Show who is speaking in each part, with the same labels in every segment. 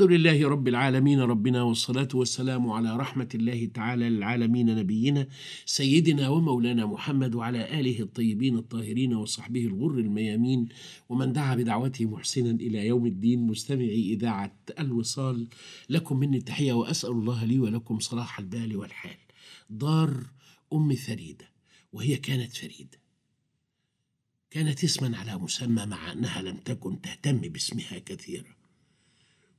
Speaker 1: الحمد لله رب العالمين ربنا والصلاة والسلام على رحمة الله تعالى للعالمين نبينا سيدنا ومولانا محمد وعلى آله الطيبين الطاهرين وصحبه الغر الميامين. ومن دعا بدعوته محسنا إلى يوم الدين مستمعي إذاعة الوصال لكم مني التحية وأسأل الله لي ولكم صلاح البال والحال. دار أم فريدة وهي كانت فريدة. كانت اسما على مسمى مع أنها لم تكن تهتم باسمها كثيرا.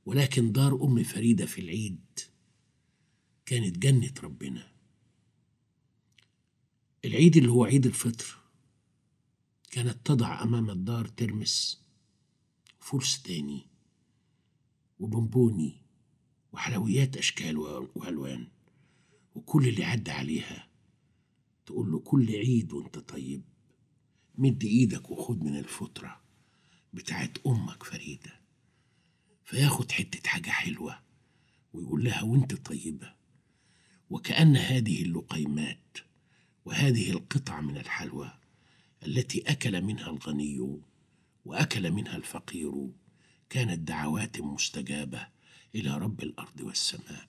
Speaker 1: ولكن دار أم فريدة في العيد كانت جنة ربنا. العيد اللي هو عيد الفطر كانت تضع أمام الدار ترمس فول ستاني وبونبوني وحلويات أشكال وألوان وكل اللي عدى عليها تقول له كل عيد وأنت طيب مد إيدك وخد من الفطرة بتاعت أمك فريدة. فياخد حتة حاجة حلوة ويقول لها وأنت طيبة. وكأن هذه اللقيمات وهذه القطع من الحلوى التي أكل منها الغني وأكل منها الفقير كانت دعوات مستجابة إلى رب الأرض والسماء.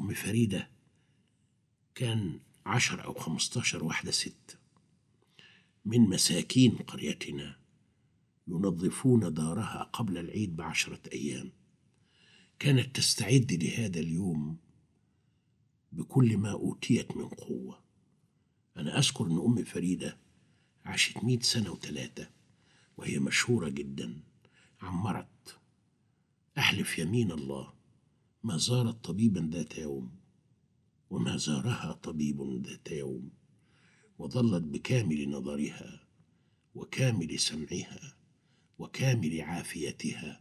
Speaker 1: أم فريدة كان عشر أو خمستاشر واحدة ست من مساكين قريتنا. ينظفون دارها قبل العيد بعشرة أيام. كانت تستعد لهذا اليوم بكل ما أوتيت من قوة. أنا أذكر أن أم فريدة عاشت مئة سنة وثلاثة وهي مشهورة جدا عمرت أحلف يمين الله. ما زارت طبيبا ذات يوم وما زارها طبيب ذات يوم وظلت بكامل نظرها وكامل سمعها. وكامل عافيتها.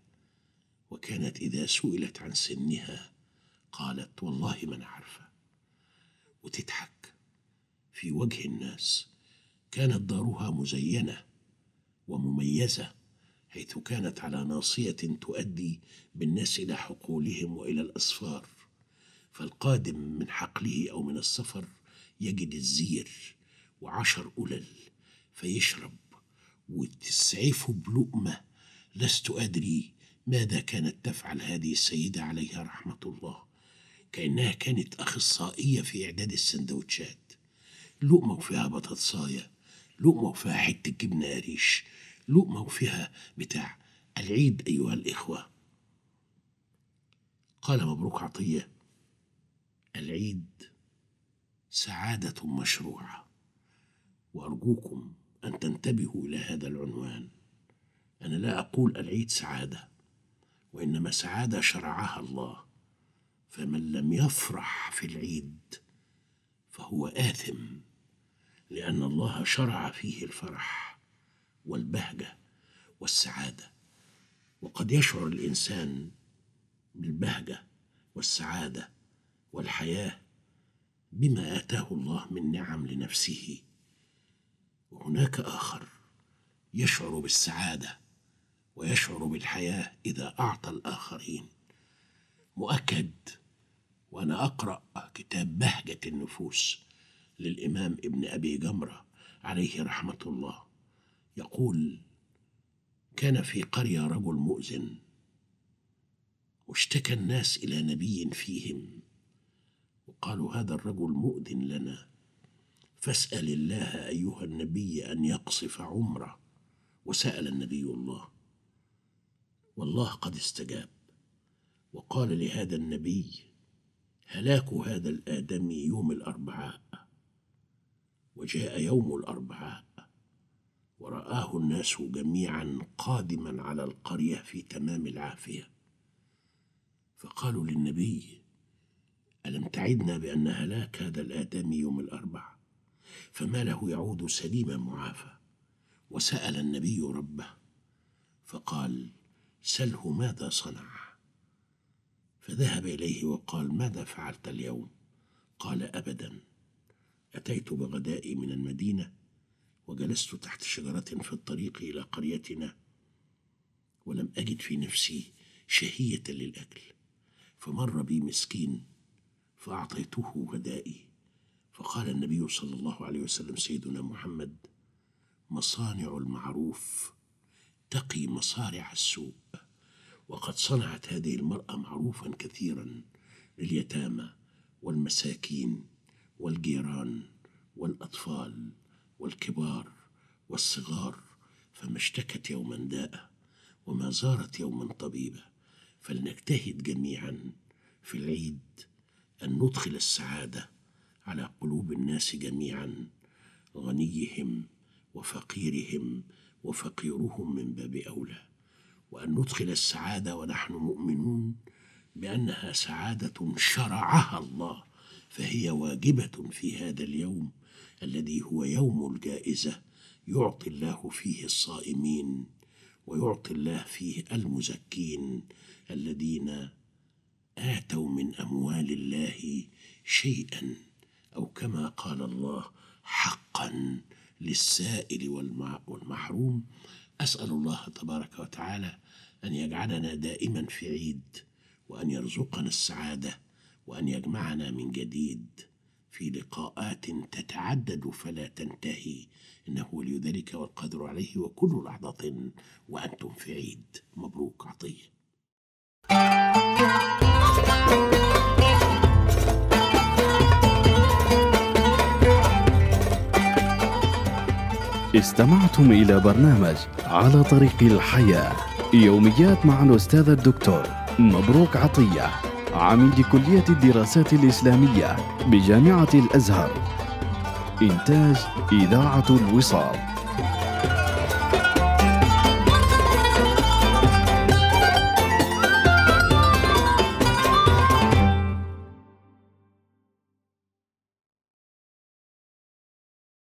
Speaker 1: وكانت إذا سئلت عن سنها قالت والله ما أنا عارفه وتضحك في وجه الناس. كانت دارها مزينة ومميزة حيث كانت على ناصية تؤدي بالناس إلى حقولهم وإلى الاسفار فالقادم من حقله أو من السفر يجد الزير وعشر ألل فيشرب وتسعفه بلقمة لست أدري ماذا كانت تفعل هذه السيدة عليها رحمة الله كأنها كانت أخصائية في إعداد السندوتشات. لقمة وفيها بطاطساية لقمة وفيها حتة جبنة قريش لقمة وفيها بتاع العيد أيها الإخوة. قال مبروك عطية العيد سعادة مشروعة وأرجوكم أن تنتبهوا إلى هذا العنوان. أنا لا أقول العيد سعادة وإنما سعادة شرعها الله. فمن لم يفرح في العيد فهو آثم لأن الله شرع فيه الفرح والبهجة والسعادة. وقد يشعر الإنسان بالبهجة والسعادة والحياة بما آتاه الله من نعم لنفسه. وهناك آخر يشعر بالسعادة ويشعر بالحياة إذا أعطى الآخرين. مؤكد وأنا أقرأ كتاب بهجة النفوس للإمام ابن أبي جمرة عليه رحمة الله. يقول كان في قرية رجل مؤذن واشتكى الناس إلى نبي فيهم وقالوا هذا الرجل مؤذن لنا. فاسأل الله أيها النبي أن يقصف عمره. وسأل النبي الله. والله قد استجاب. وقال لهذا النبي هلاك هذا الآدمي يوم الأربعاء. وجاء يوم الأربعاء. ورآه الناس جميعا قادما على القرية في تمام العافية. فقالوا للنبي ألم تعدنا بأن هلاك هذا الآدمي يوم الأربعاء؟ فما له يعود سليما معافى. وسأل النبي ربه فقال سله ماذا صنع؟ فذهب إليه وقال ماذا فعلت اليوم؟ قال أبدا أتيت بغدائي من المدينة وجلست تحت شجرة في الطريق إلى قريتنا ولم أجد في نفسي شهية للأكل فمر بي مسكين فأعطيته غدائي. فقال النبي صلى الله عليه وسلم سيدنا محمد مصانع المعروف تقي مصارع السوء وقد صنعت هذه المرأة معروفا كثيرا لليتامى والمساكين والجيران والأطفال والكبار والصغار فما اشتكت يوما داء وما زارت يوما طبيبة. فلنجتهد جميعا في العيد أن ندخل السعادة على قلوب الناس جميعا غنيهم وفقيرهم وفقيرهم من باب أولى. وأن ندخل السعادة ونحن مؤمنون بأنها سعادة شرعها الله فهي واجبة في هذا اليوم الذي هو يوم الجائزة يعطي الله فيه الصائمين ويعطي الله فيه المزكين الذين آتوا من أموال الله شيئا. أو كما قال الله حقا للسائل والمحروم أسأل الله تبارك وتعالى أن يجعلنا دائما في عيد وأن يرزقنا السعادة وأن يجمعنا من جديد في لقاءات تتعدد فلا تنتهي. إنه ولي ذلك والقادر عليه وكل لحظة وأنتم في عيد. مبروك عطية.
Speaker 2: استمعتم إلى برنامج على طريق الحياة. يوميات مع الأستاذ الدكتور مبروك عطية عميد كلية الدراسات الإسلامية بجامعة الأزهر. إنتاج إذاعة الوصال.